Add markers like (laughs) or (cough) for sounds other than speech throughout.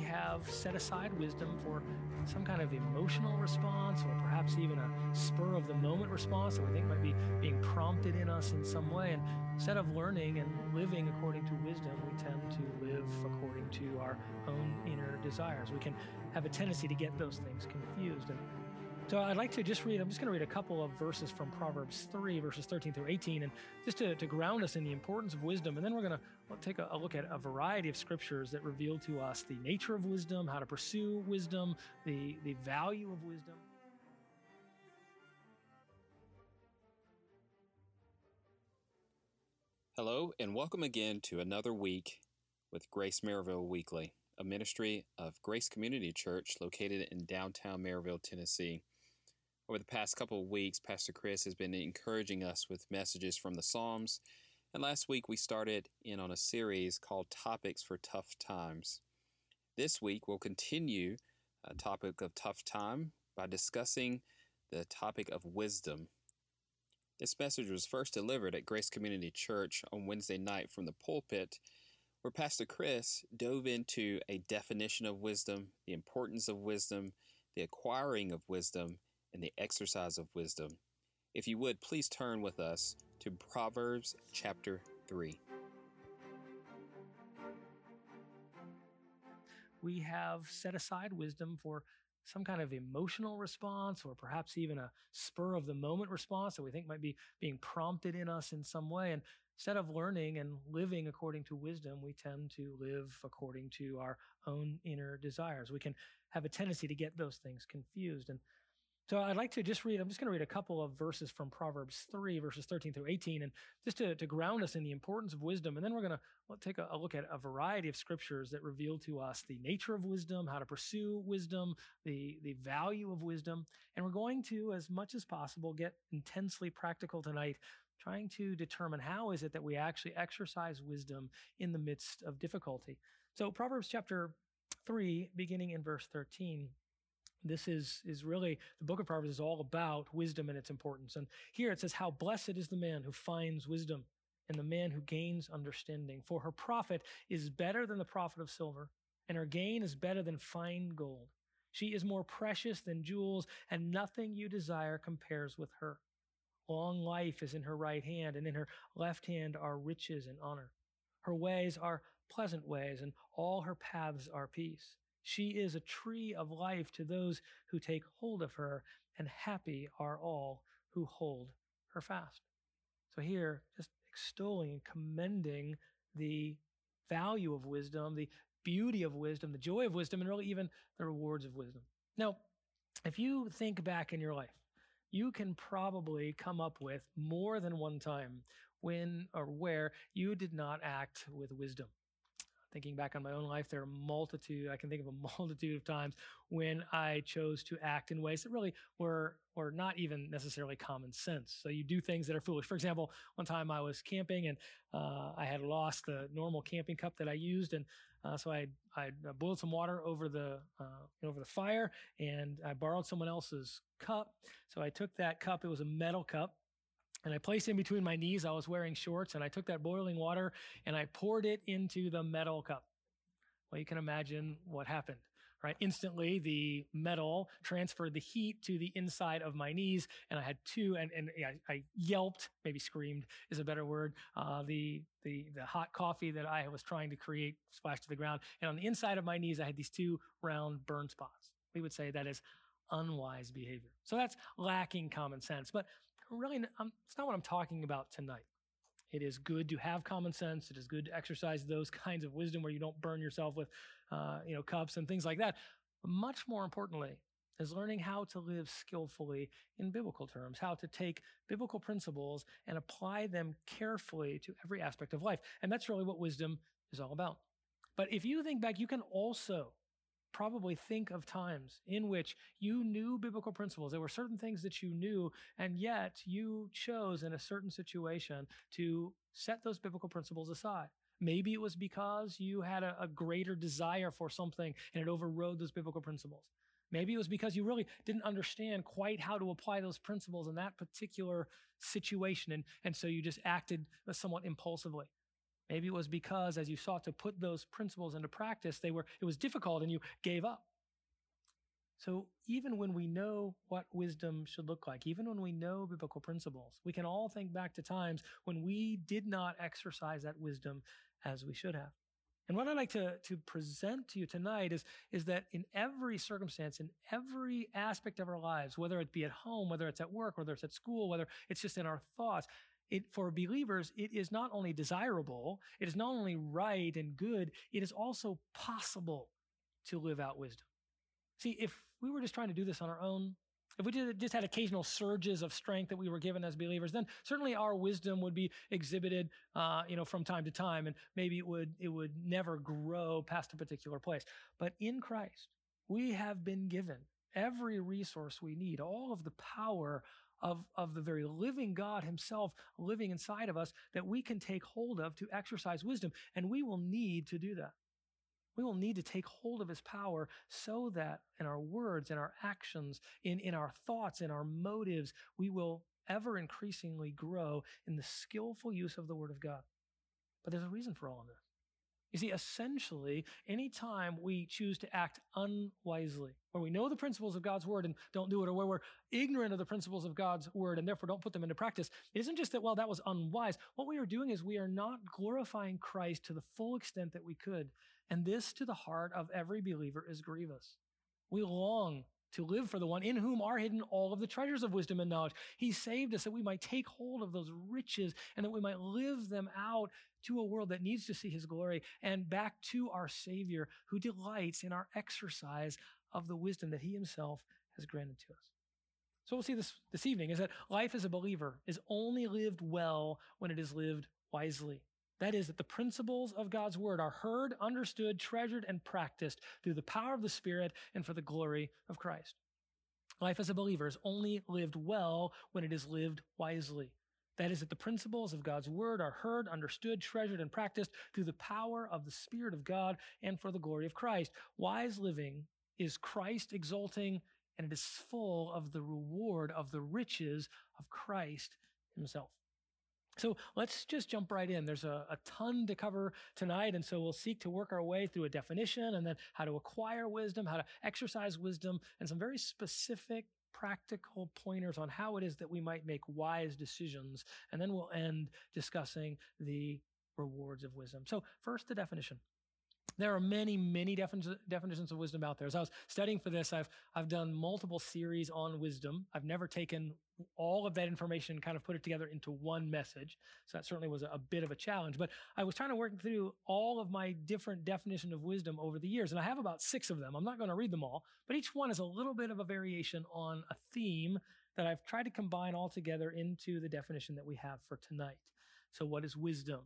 have set aside wisdom for some kind of emotional response or perhaps even a spur of the moment response that we think might be being prompted in us in some way. And instead of learning and living according to wisdom, we tend to live according to our own inner desires. We can have a tendency to get those things confused. And so I'd like to just read, I'm just going to read a couple of verses from Proverbs 3, verses 13 through 18, and just to, to ground us in the importance of wisdom. And then we're going to take a, a look at a variety of scriptures that reveal to us the nature of wisdom, how to pursue wisdom, the, the value of wisdom. Hello, and welcome again to another week with Grace Maryville Weekly, a ministry of Grace Community Church located in downtown Maryville, Tennessee. Over the past couple of weeks, Pastor Chris has been encouraging us with messages from the Psalms, and last week we started in on a series called Topics for Tough Times. This week we'll continue a topic of tough time by discussing the topic of wisdom. This message was first delivered at Grace Community Church on Wednesday night from the pulpit, where Pastor Chris dove into a definition of wisdom, the importance of wisdom, the acquiring of wisdom, and the exercise of wisdom. If you would, please turn with us to Proverbs chapter 3. We have set aside wisdom for some kind of emotional response or perhaps even a spur of the moment response that we think might be being prompted in us in some way. And instead of learning and living according to wisdom, we tend to live according to our own inner desires. We can have a tendency to get those things confused. And so I'd like to just read, I'm just going to read a couple of verses from Proverbs 3, verses 13 through 18, and just to, to ground us in the importance of wisdom. And then we're going to take a, a, look at a variety of scriptures that reveal to us the nature of wisdom, how to pursue wisdom, the, the value of wisdom. And we're going to, as much as possible, get intensely practical tonight, trying to determine how is it that we actually exercise wisdom in the midst of difficulty. So Proverbs chapter 3, beginning in verse 13 this is is really the book of proverbs is all about wisdom and its importance. And here it says how blessed is the man who finds wisdom and the man who gains understanding. For her profit is better than the profit of silver and her gain is better than fine gold. She is more precious than jewels and nothing you desire compares with her. Long life is in her right hand and in her left hand are riches and honor. Her ways are pleasant ways and all her paths are peace she is a tree of life to those who take hold of her, and happy are all who hold her fast. So, here, just extolling and commending the value of wisdom, the beauty of wisdom, the joy of wisdom, and really even the rewards of wisdom. Now, if you think back in your life, you can probably come up with more than one time when or where you did not act with wisdom thinking back on my own life, there are multitude, I can think of a (laughs) multitude of times when I chose to act in ways that really were, were not even necessarily common sense. So you do things that are foolish. For example, one time I was camping and uh, I had lost the normal camping cup that I used. And uh, so I, I boiled some water over the, uh, over the fire and I borrowed someone else's cup. So I took that cup, it was a metal cup and I placed in between my knees. I was wearing shorts and I took that boiling water and I poured it into the metal cup. Well, you can imagine what happened, right? Instantly, the metal transferred the heat to the inside of my knees, and I had two, and, and yeah, I yelped, maybe screamed is a better word. Uh, the, the, the hot coffee that I was trying to create splashed to the ground. And on the inside of my knees, I had these two round burn spots. We would say that is unwise behavior. So that's lacking common sense. But really, um, it's not what I'm talking about tonight. It is good to have common sense. It is good to exercise those (laughs) kinds of wisdom where you don't burn yourself with, uh, you know, cups and things like that. But much more importantly, is learning how to live skillfully in biblical terms, how to take biblical principles and apply them carefully to every aspect of life. And that's really what wisdom is all about. But if you think back, you can also probably think of times in which you knew biblical principles. There were certain things that you knew, and yet you chose in a certain situation to set those biblical principles aside. Maybe it was because you had a, a greater desire for something and it overrode those biblical principles. Maybe it was because you really didn't understand quite how to apply those principles in that particular situation. And, and so you just acted somewhat impulsively. Maybe it was because as you sought to put those principles into practice, they were it was difficult and you gave up. So even when we know what wisdom should look like, even when we know biblical principles, we can all think back to times when we did not exercise that wisdom as we should have. And what I'd like to, to present to you tonight is, is that in every circumstance, in every aspect of our lives, whether it be at home, whether it's at work, whether it's at school, whether it's just in our thoughts, it, for believers, it is not only desirable, it is not only right and good, it is also possible to live out wisdom. See, if we were just trying to do this on our own, if we just had occasional surges of strength that we were given as believers, then certainly our wisdom would be exhibited, uh, you know, from time to time, and maybe it would it would never grow past a particular place. But in Christ, we have been given every resource we need, all of the power of, of the very living God Himself living inside of us that we can take hold of to exercise wisdom, and we will need to do that. We will need to take hold of his power so that in our words, in our actions, in, in our thoughts, in our motives, we will ever increasingly grow in the skillful use of the word of God. But there's a reason for all of this. You see, essentially, anytime we choose to act unwisely, where we know the principles of God's word and don't do it, or where we're ignorant of the principles of God's word and therefore don't put them into practice, it isn't just that, well, that was unwise. What we are doing is we are not glorifying Christ to the full extent that we could. And this to the heart of every believer is grievous. We long to live for the one in whom are hidden all of the treasures of wisdom and knowledge. He saved us that we might take hold of those riches and that we might live them out to a world that needs to see his glory and back to our Savior who delights in our exercise of the wisdom that he himself has granted to us. So we'll see this this evening is that life as a believer is only lived well when it is lived wisely. That is, that the principles of God's word are heard, understood, treasured, and practiced through the power of the Spirit and for the glory of Christ. Life as a believer is only lived well when it is lived wisely. That is, that the principles of God's word are heard, understood, treasured, and practiced through the power of the Spirit of God and for the glory of Christ. Wise living is Christ exalting, and it is full of the reward of the riches of Christ himself. So let's just jump right in. There's a, a, ton to cover tonight, and so we'll seek to work our way through a definition and then how to acquire wisdom, how to exercise wisdom, and some very specific practical pointers on how it is that we might make wise decisions. And then we'll end discussing the rewards of wisdom. So, first, the definition. There are many, many definitions of wisdom out there. As I was studying for this, I've, I've done multiple series on wisdom. I've never taken all of that information and kind of put it together into one message. So that certainly was a, a bit of a challenge. But I was trying to work through all of my different definitions of wisdom over the years. And I have about six of them. I'm not going to read them all, but each one is a little bit of a variation on a theme that I've tried to combine all together into the definition that we have for tonight. So, what is wisdom?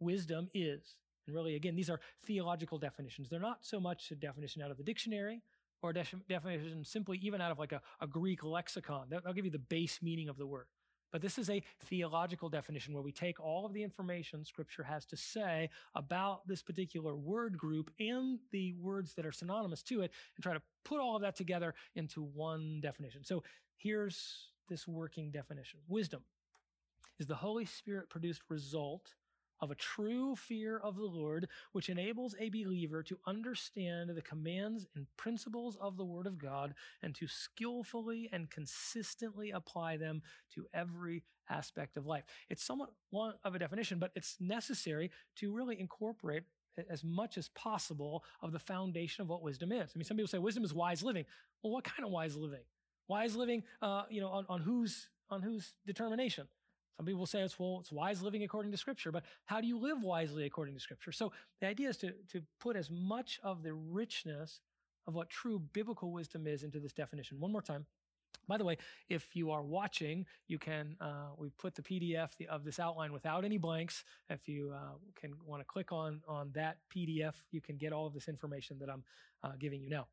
Wisdom is and really, again, these are theological definitions. They're not so much a definition out of the dictionary or a definition simply even out of like a, a Greek lexicon. They'll give you the base meaning of the word. But this is a theological definition where we take all of the information Scripture has to say about this particular word group and the words that are synonymous to it and try to put all of that together into one definition. So here's this working definition Wisdom is the Holy Spirit produced result of a true fear of the Lord, which enables a believer to understand the commands and principles of the Word of God and to skillfully and consistently apply them to every aspect of life. It's somewhat long of a definition, but it's necessary to really incorporate as much as possible of the foundation of what wisdom is. I mean, some people say wisdom is wise living. Well, what kind of wise living? Wise living, uh, you know, on, on whose on whose determination? Some people say it's well, it's wise living according to Scripture, but how do you live wisely according to Scripture? So the idea is to, to put as much of the richness of what true biblical wisdom is into this definition. One more time. By the way, if you are watching, you can, uh, we put the PDF of this outline without any blanks. If you uh, can want to click on, on that PDF, you can get all of this information that I'm uh, giving you now.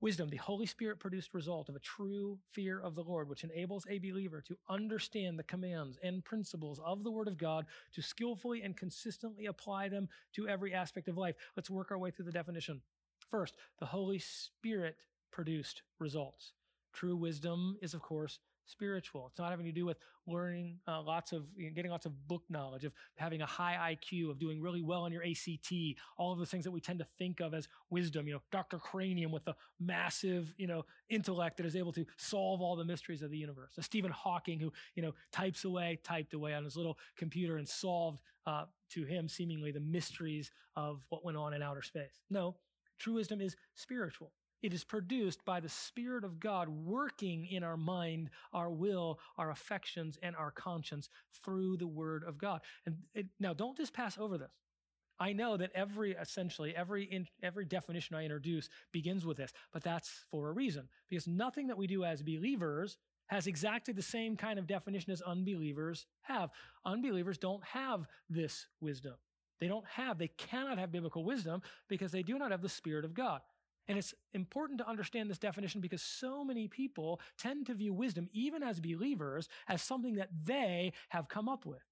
Wisdom, the Holy Spirit produced result of a true fear of the Lord, which enables a believer to understand the commands and principles of the Word of God, to skillfully and consistently apply them to every aspect of life. Let's work our way through the definition. First, the Holy Spirit produced results. True wisdom is, of course, spiritual. It's not having to do with learning uh, lots of, you know, getting lots of book knowledge, of having a high IQ, of doing really well on your ACT, all of the things that we tend to think of as wisdom. You know, Dr. Cranium with the massive, you know, intellect that is able to solve all the mysteries of the universe. A Stephen Hawking who, you know, types away, typed away on his little computer and solved uh, to him seemingly the mysteries of what went on in outer space. No, true wisdom is spiritual. It is produced by the Spirit of God working in our mind, our will, our affections, and our conscience through the Word of God. And it, now, don't just pass over this. I know that every, essentially, every, in, every definition I introduce begins with this, but that's for a reason. Because nothing that we do as believers has exactly the same kind of definition as unbelievers have. Unbelievers don't have this wisdom. They don't have, they cannot have biblical wisdom because they do not have the Spirit of God. And it's important to understand this definition because so many people tend to view wisdom, even as believers, as something that they have come up with.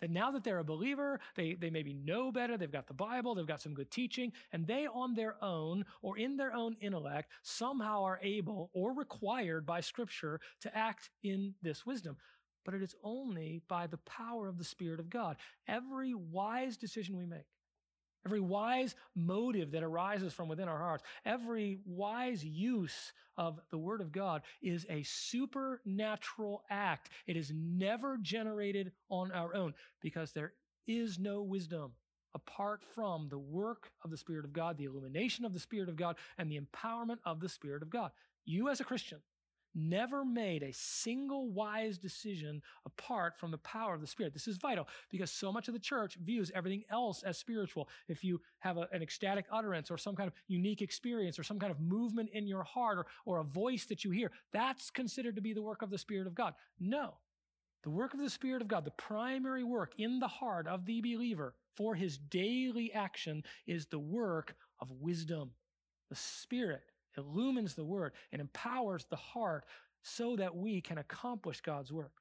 That now that they're a believer, they, they maybe know better, they've got the Bible, they've got some good teaching, and they on their own or in their own intellect somehow are able or required by Scripture to act in this wisdom. But it is only by the power of the Spirit of God. Every wise decision we make, Every wise motive that arises from within our hearts, every wise use of the Word of God is a supernatural act. It is never generated on our own because there is no wisdom apart from the work of the Spirit of God, the illumination of the Spirit of God, and the empowerment of the Spirit of God. You, as a Christian, never made a single wise decision apart from the power of the Spirit. This is vital because so much of the church views everything else as spiritual. If you have a, an ecstatic utterance or some kind of unique experience or some kind of movement in your heart or, or a voice that you hear, that's considered to be the work of the Spirit of God. No. The work of the Spirit of God, the primary work in the heart of the believer for his daily action is the work of wisdom. The Spirit illumines the word and empowers the heart so that we can accomplish God's work.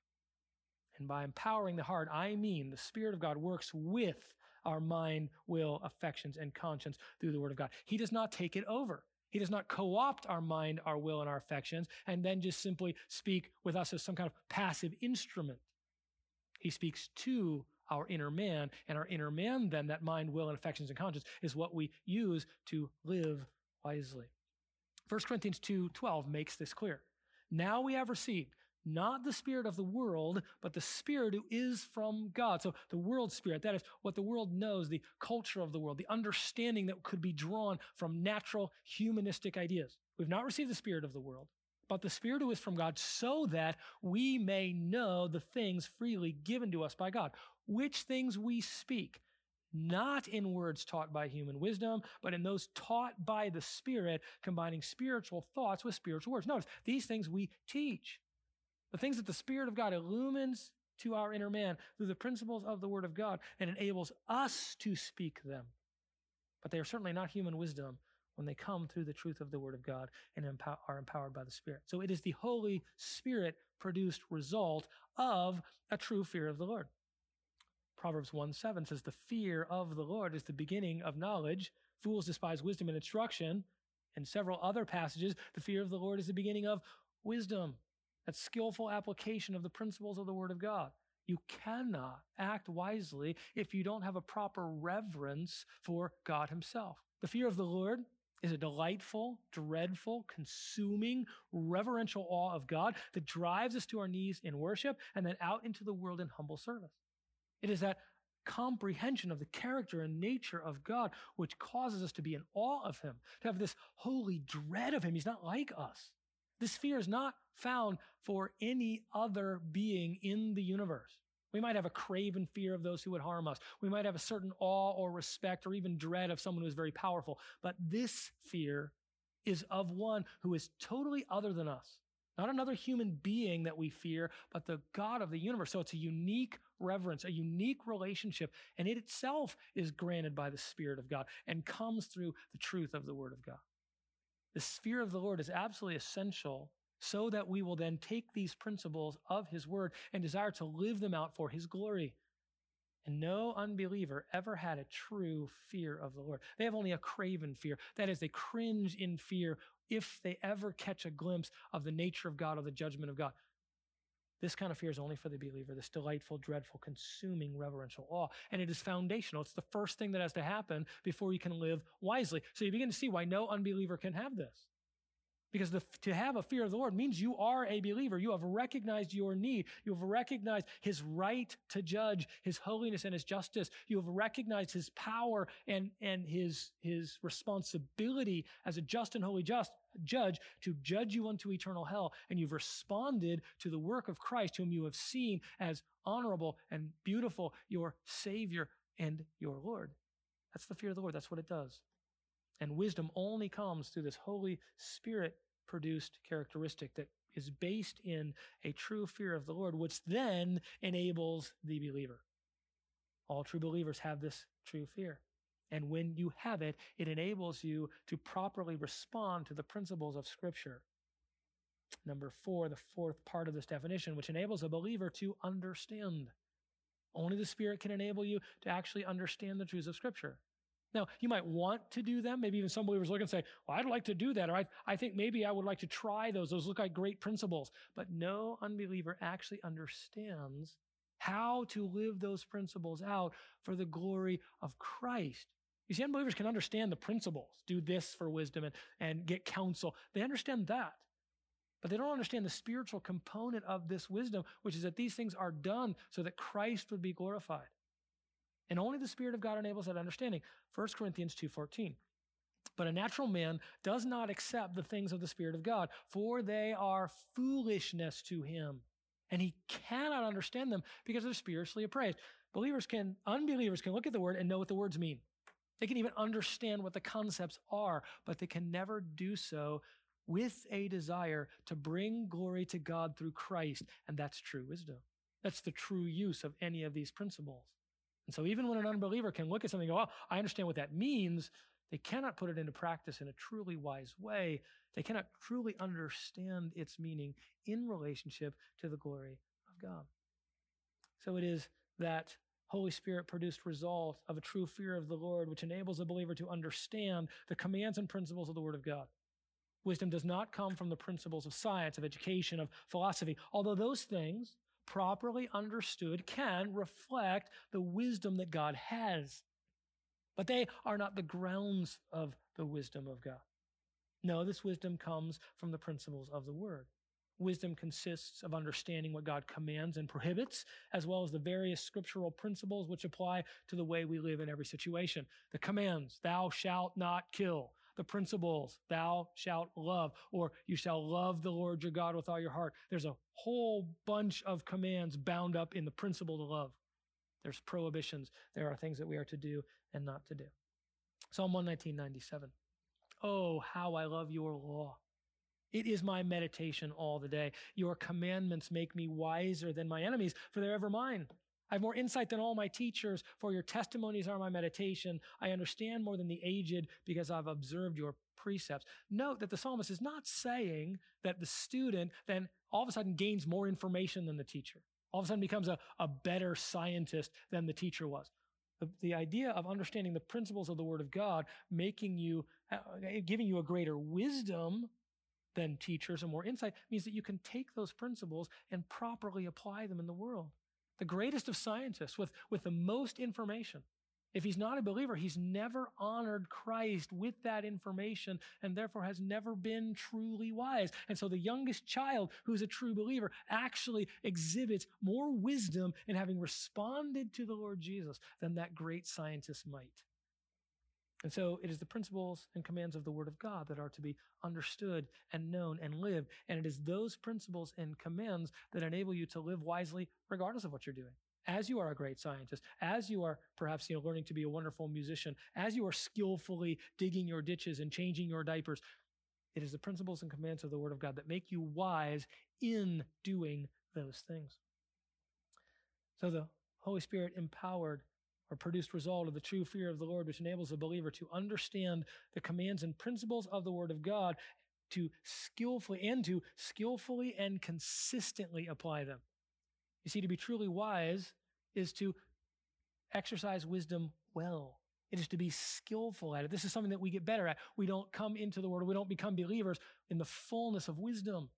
And by empowering the heart, I mean the Spirit of God works with our mind, will, affections, and conscience through the Word of God. He does not take it over. He does not co opt our mind, our will, and our affections, and then just simply speak with us as some kind of passive instrument. He speaks to our inner man, and our inner man, then, that mind, will, and affections and conscience, is what we use to live wisely. 1 Corinthians 2:12 makes this clear. Now we have received not the spirit of the world, but the spirit who is from God. So the world spirit, that is what the world knows, the culture of the world, the understanding that could be drawn from natural humanistic ideas. We've not received the spirit of the world, but the spirit who is from God so that we may know the things freely given to us by God, which things we speak not in words taught by human wisdom, but in those taught by the Spirit, combining spiritual thoughts with spiritual words. Notice, these things we teach. The things that the Spirit of God illumines to our inner man through the principles of the Word of God and enables us to speak them. But they are certainly not human wisdom when they come through the truth of the Word of God and are empowered by the Spirit. So it is the Holy Spirit produced result of a true fear of the Lord. Proverbs 1 7 says, The fear of the Lord is the beginning of knowledge. Fools despise wisdom and instruction. And several other passages, the fear of the Lord is the beginning of wisdom. That skillful application of the principles of the Word of God. You cannot act wisely if you don't have a proper reverence for God Himself. The fear of the Lord is a delightful, dreadful, consuming, reverential awe of God that drives us to our knees in worship and then out into the world in humble service. It is that comprehension of the character and nature of God which causes us to be in awe of Him, to have this holy dread of Him. He's not like us. This fear is not found for any other being in the universe. We might have a craven fear of those who would harm us. We might have a certain awe or respect or even dread of someone who is very powerful. But this fear is of one who is totally other than us. Not another human being that we fear, but the God of the universe. So it's a unique reverence, a unique relationship, and it itself is granted by the Spirit of God and comes through the truth of the Word of God. The fear of the Lord is absolutely essential so that we will then take these principles of His Word and desire to live them out for His glory. And no unbeliever ever had a true fear of the Lord. They have only a craven fear. That is, they cringe in fear if they ever catch a glimpse of the nature of God or the judgment of God. This kind of fear is only for the believer, this delightful, dreadful, consuming reverential awe. And it is foundational. It's the first thing that has to happen before you can live wisely. So you begin to see why no unbeliever can have this. Because the, to have a fear of the Lord means you are a believer. You have recognized your need. You have recognized his right to judge, his holiness and his justice. You have recognized his power and, and his, his responsibility as a just and holy just judge to judge you unto eternal hell. And you've responded to the work of Christ, whom you have seen as honorable and beautiful, your Savior and your Lord. That's the fear of the Lord. That's what it does. And wisdom only comes through this Holy Spirit produced characteristic that is based in a true fear of the Lord, which then enables the believer. All true believers have this true fear. And when you have it, it enables you to properly respond to the principles of Scripture. Number four, the fourth part of this definition, which enables a believer to understand. Only the Spirit can enable you to actually understand the truths of Scripture. Now, you might want to do them. Maybe even some believers look and say, Well, I'd like to do that. Or I, I think maybe I would like to try those. Those look like great principles. But no unbeliever actually understands how to live those principles out for the glory of Christ. You see, unbelievers can understand the principles, do this for wisdom and, and get counsel. They understand that. But they don't understand the spiritual component of this wisdom, which is that these things are done so that Christ would be glorified. And only the Spirit of God enables that understanding. 1 Corinthians 2.14. But a natural man does not accept the things of the Spirit of God, for they are foolishness to him. And he cannot understand them because they're spiritually appraised. Believers can, unbelievers can look at the word and know what the words mean. They can even understand what the concepts are, but they can never do so with a desire to bring glory to God through Christ. And that's true wisdom. That's the true use of any of these principles. And so even when an unbeliever can look at something and go, oh, I understand what that means, they cannot put it into practice in a truly wise way. They cannot truly understand its meaning in relationship to the glory of God. So it is that Holy Spirit produced result of a true fear of the Lord, which enables a believer to understand the commands and principles of the Word of God. Wisdom does not come from the principles of science, of education, of philosophy, although those things, properly understood, can reflect the wisdom that God has. But they are not the grounds of the wisdom of God. No, this wisdom comes from the principles of the Word. Wisdom consists of understanding what God commands and prohibits, as well as the various scriptural principles which apply to the way we live in every situation. The commands, thou shalt not kill. The principles, thou shalt love, or you shall love the Lord your God with all your heart. There's a whole bunch of commands bound up in the principle to love. There's prohibitions. There are things that we are to do and not to do. Psalm 119, 97. Oh, how I love your law. It is my meditation all the day. Your commandments make me wiser than my enemies, for they're ever mine. I have more insight than all my teachers, for your testimonies are my meditation. I understand more than the aged because I've observed your precepts. Note that the psalmist is not saying that the student then all of a sudden gains more information than the teacher, all of a sudden becomes a, a better scientist than the teacher was. The, the idea of understanding the principles of the Word of God, making you, uh, giving you a greater wisdom than teachers and more insight means that you can take those principles and properly apply them in the world. The greatest of scientists with, with the most information. If he's not a believer, he's never honored Christ with that information and therefore has never been truly wise. And so the youngest child who's a true believer actually exhibits more wisdom in having responded to the Lord Jesus than that great scientist might. And so it is the principles and commands of the Word of God that are to be understood and known and lived. And it is those principles and commands that enable you to live wisely regardless of what you're doing. As you are a great scientist, as you are perhaps you know, learning to be a wonderful musician, as you are skillfully digging your ditches and changing your diapers, it is the principles and commands of the Word of God that make you wise in doing those things. So the Holy Spirit empowered or produced result of the true fear of the Lord, which enables a believer to understand the commands and principles of the Word of God, to skillfully and to skillfully and consistently apply them. You see, to be truly wise is to exercise wisdom well. It is to be skillful at it. This is something that we get better at. We don't come into the world, we don't become believers in the fullness of wisdom.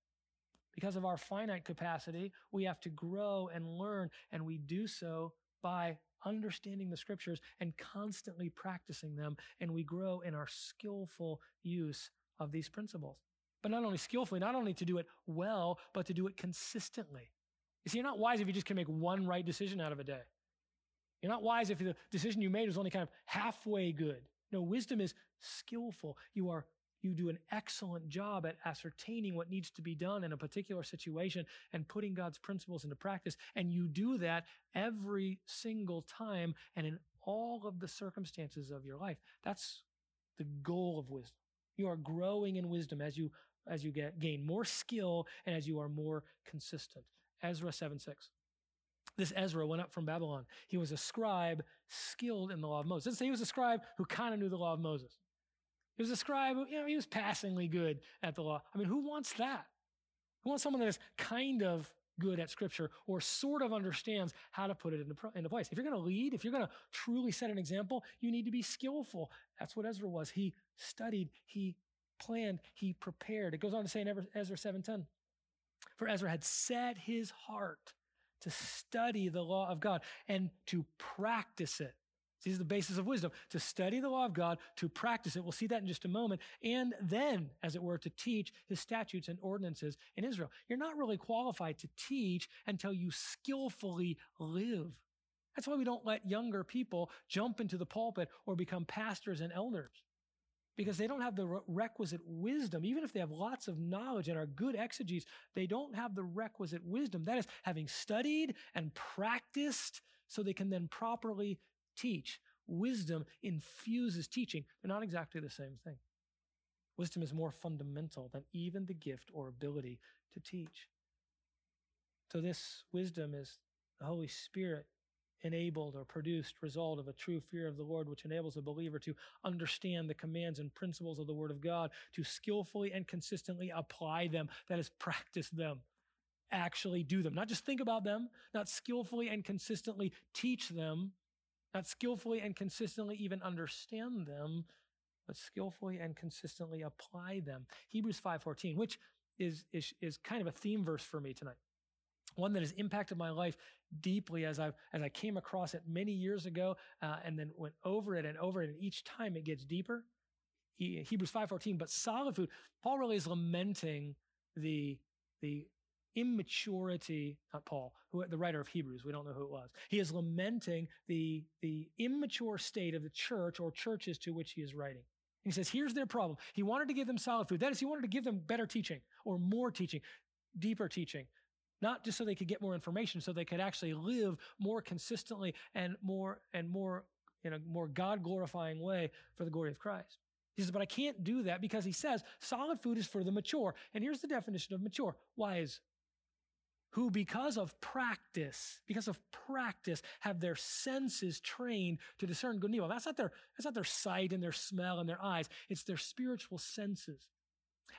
Because of our finite capacity, we have to grow and learn, and we do so by understanding the scriptures and constantly practicing them, and we grow in our skillful use of these principles. But not only skillfully, not only to do it well, but to do it consistently. You see, you're not wise if you just can make one right decision out of a day. You're not wise if the decision you made was only kind of halfway good. No, wisdom is skillful. You are you do an excellent job at ascertaining what needs to be done in a particular situation and putting God's principles into practice. And you do that every single time and in all of the circumstances of your life. That's the goal of wisdom. You are growing in wisdom as you as you get gain more skill and as you are more consistent. Ezra 7 6. This Ezra went up from Babylon. He was a scribe skilled in the law of Moses. say he was a scribe who kind of knew the law of Moses. He was a scribe, you know, he was passingly good at the law. I mean, who wants that? Who wants someone that is kind of good at scripture or sort of understands how to put it into, into place? If you're going to lead, if you're going to truly set an example, you need to be skillful. That's what Ezra was. He studied, he planned, he prepared. It goes on to say in Ezra 7:10, for Ezra had set his heart to study the law of God and to practice it. This is the basis of wisdom to study the law of God, to practice it. We'll see that in just a moment. And then, as it were, to teach his statutes and ordinances in Israel. You're not really qualified to teach until you skillfully live. That's why we don't let younger people jump into the pulpit or become pastors and elders because they don't have the requisite wisdom. Even if they have lots of knowledge and are good exegetes, they don't have the requisite wisdom. That is, having studied and practiced so they can then properly teach. Wisdom infuses teaching. They're not exactly the same thing. Wisdom is more fundamental than even the gift or ability to teach. So, this wisdom is the Holy Spirit enabled or produced result of a true fear of the Lord, which enables a believer to understand the commands and principles of the Word of God, to skillfully and consistently apply them, that is, practice them, actually do them. Not just think about them, not skillfully and consistently teach them, not skillfully and consistently even understand them, but skillfully and consistently apply them. Hebrews 5:14, which is, is, is kind of a theme verse for me tonight one that has impacted my life deeply as I as I came across it many years ago, uh, and then went over it and over it, and each time it gets deeper. He, Hebrews five fourteen, but solid food. Paul really is lamenting the the immaturity. Not Paul, who the writer of Hebrews. We don't know who it was. He is lamenting the the immature state of the church or churches to which he is writing. He says, here's their problem. He wanted to give them solid food. That is, he wanted to give them better teaching or more teaching, deeper teaching not just so they could get more information, so they could actually live more consistently and more and more in a more God glorifying way for the glory of Christ. He says, but I can't do that because he says solid food is for the mature. And here's the definition of mature wise, who because of practice, because of practice, have their senses trained to discern good and evil. That's not their, that's not their sight and their smell and their eyes. It's their spiritual senses.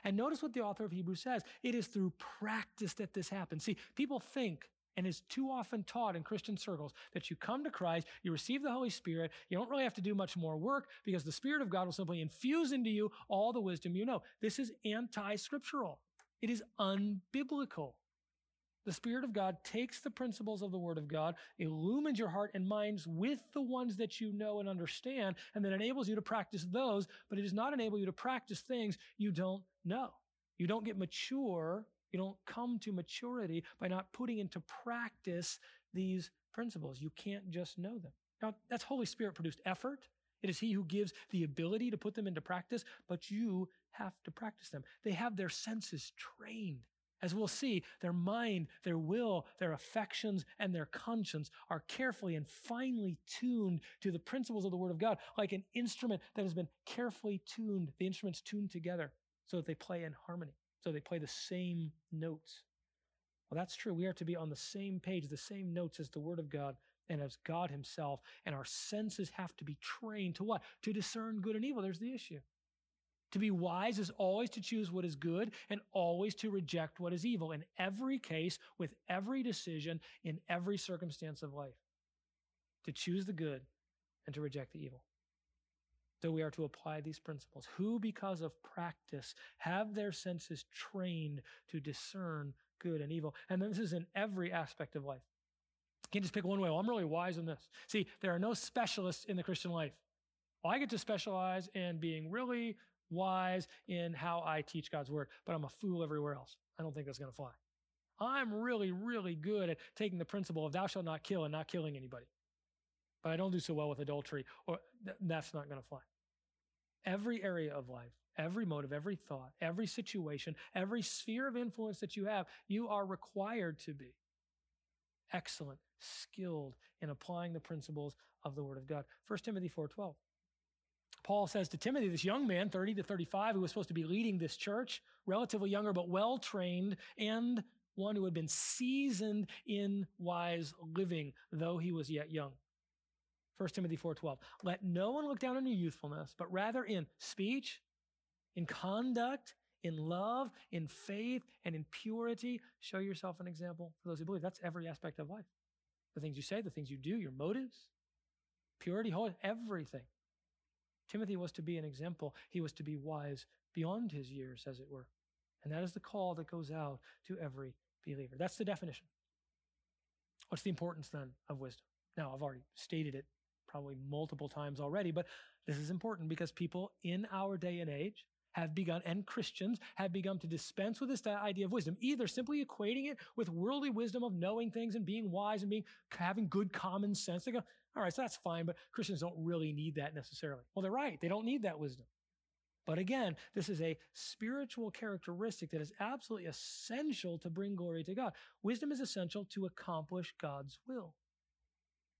And notice what the author of Hebrews says. It is through practice that this happens. See, people think, and is too often taught in Christian circles, that you come to Christ, you receive the Holy Spirit, you don't really have to do much more work because the Spirit of God will simply infuse into you all the wisdom you know. This is anti scriptural, it is unbiblical. The Spirit of God takes the principles of the Word of God, illumines your heart and minds with the ones that you know and understand, and then enables you to practice those, but it does not enable you to practice things you don't know. You don't get mature, you don't come to maturity by not putting into practice these principles. You can't just know them. Now, that's Holy Spirit produced effort. It is He who gives the ability to put them into practice, but you have to practice them. They have their senses trained. As we'll see, their mind, their will, their affections, and their conscience are carefully and finely tuned to the principles of the Word of God, like an instrument that has been carefully tuned. The instrument's tuned together so that they play in harmony, so they play the same notes. Well, that's true. We are to be on the same page, the same notes as the Word of God and as God Himself. And our senses have to be trained to what? To discern good and evil. There's the issue. To be wise is always to choose what is good and always to reject what is evil in every case, with every decision, in every circumstance of life. to choose the good and to reject the evil. So we are to apply these principles, who, because of practice, have their senses trained to discern good and evil. And this is in every aspect of life. You can't just pick one way. Well, I'm really wise in this. See, there are no specialists in the Christian life. Well, I get to specialize in being really wise in how I teach God's word, but I'm a fool everywhere else. I don't think that's going to fly. I'm really, really good at taking the principle of thou shalt not kill and not killing anybody. But I don't do so well with adultery, or th- that's not going to fly every area of life, every motive, every thought, every situation, every sphere of influence that you have, you are required to be excellent, skilled in applying the principles of the Word of God. 1 Timothy 4:12. Paul says to Timothy, this young man, 30 to 35, who was supposed to be leading this church, relatively younger but well trained, and one who had been seasoned in wise living, though he was yet young. 1 Timothy 4:12. Let no one look down on your youthfulness, but rather in speech, in conduct, in love, in faith, and in purity, show yourself an example for those who believe. That's every aspect of life. The things you say, the things you do, your motives, purity, everything. Timothy was to be an example. He was to be wise beyond his years, as it were. And that is the call that goes out to every believer. That's the definition. What's the importance then of wisdom? Now, I've already stated it probably multiple times already, but this is important because people in our day and age have begun, and Christians have begun to dispense with this idea of wisdom, either simply equating it with worldly wisdom of knowing things and being wise and being having good common sense. They go, all right, so that's fine, but Christians don't really need that necessarily. Well, they're right. They don't need that wisdom. But again, this is a spiritual characteristic that is absolutely essential to bring glory to God. Wisdom is essential to accomplish God's will.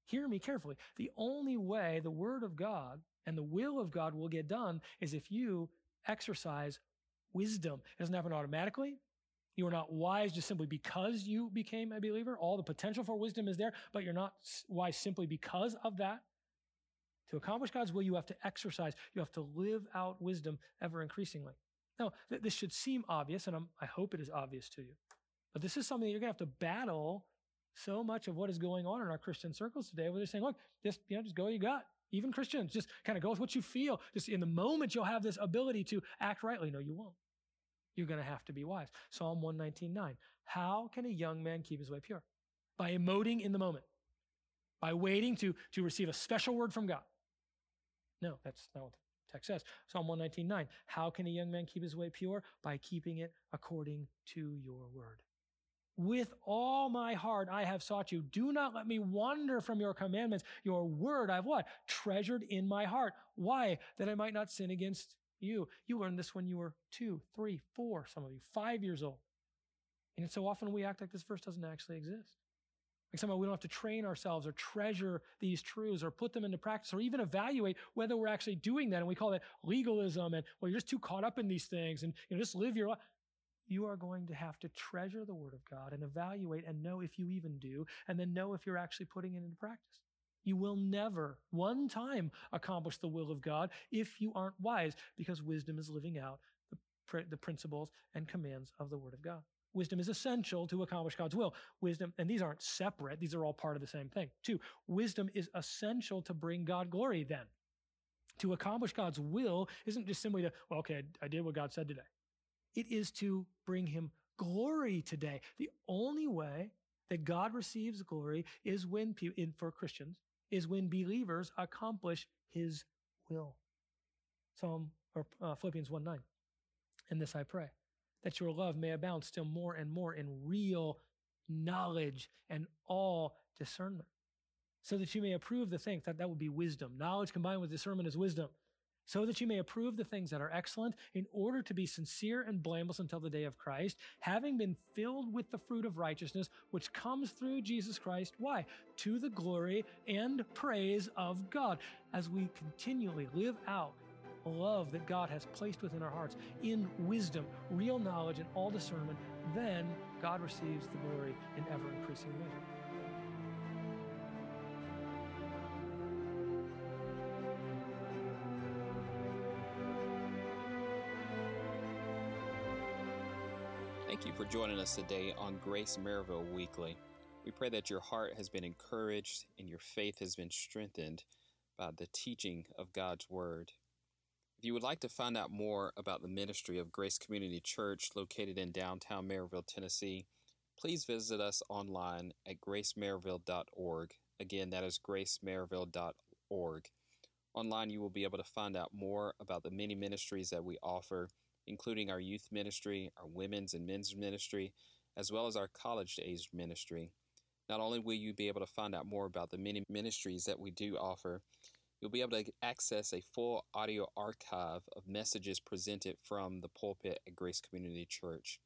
Hear me carefully. The only way the Word of God and the will of God will get done is if you exercise wisdom. It doesn't happen automatically. You are not wise just simply because you became a believer. All the potential for wisdom is there, but you're not wise simply because of that. To accomplish God's will, you have to exercise, you have to live out wisdom ever increasingly. Now, th- this should seem obvious, and I'm, i hope it is obvious to you, but this is something that you're going to have to battle so much of what is going on in our Christian circles today where they're saying, look, just, you know, just go you got. Even Christians, just kind of go with what you feel. Just in the moment, you'll have this ability to act rightly. No, you won't. You're going to have to be wise. Psalm 119.9. How can a young man keep his way pure? By emoting in the moment. By waiting to, to receive a special word from God. No, that's not what the text says. Psalm 119.9. How can a young man keep his way pure? By keeping it according to your word. With all my heart I have sought you. Do not let me wander from your commandments. Your word I've what? Treasured in my heart. Why? That I might not sin against you. You learned this when you were two, three, four, some of you, five years old. And so often we act like this verse doesn't actually exist. Like somehow we don't have to train ourselves or treasure these truths or put them into practice or even evaluate whether we're actually doing that. And we call that legalism and, well, you're just too caught up in these things and you know, just live your life you are going to have to treasure the Word of God and evaluate and know if you even do, and then know if you're actually putting it into practice. You will never, one time, accomplish the will of God if you aren't wise, because wisdom is living out the, the principles and commands of the Word of God. Wisdom is essential to accomplish God's will. Wisdom, and these aren't separate, these are all part of the same thing. Two, wisdom is essential to bring God glory then. To accomplish God's will isn't just simply to, well, okay, I did what God said today. It is to bring him glory today. The only way that God receives glory is when, in, for Christians, is when believers accomplish his will. Psalm or uh, Philippians 1 9. And this I pray, that your love may abound still more and more in real knowledge and all discernment, so that you may approve the things that that would be wisdom. Knowledge combined with discernment is wisdom so that you may approve the things that are excellent, in order to be sincere and blameless until the day of Christ, having been filled with the fruit of righteousness, which comes through Jesus Christ. Why? To the glory and praise of God, as we continually live out love that God has placed within our hearts in wisdom, real knowledge, and all discernment, then God receives the glory in ever increasing measure. You for joining us today on Grace Maryville Weekly. We pray that your heart has been encouraged and your faith has been strengthened by the teaching of God's Word. If you would like to find out more about the ministry of Grace Community Church located in downtown Maryville, Tennessee, please visit us online at gracemaryville.org. Again, that is gracemaryville.org. Online, you will be able to find out more about the many ministries that we offer, including our youth ministry, our women's and men's ministry, as well as our college age ministry. Not only will you be able to find out more about the many ministries that we do offer, you'll be able to access a full audio archive of messages presented from the pulpit at Grace Community Church.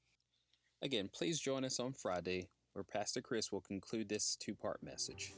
Again, please join us on Friday where Pastor Chris will conclude this two part message.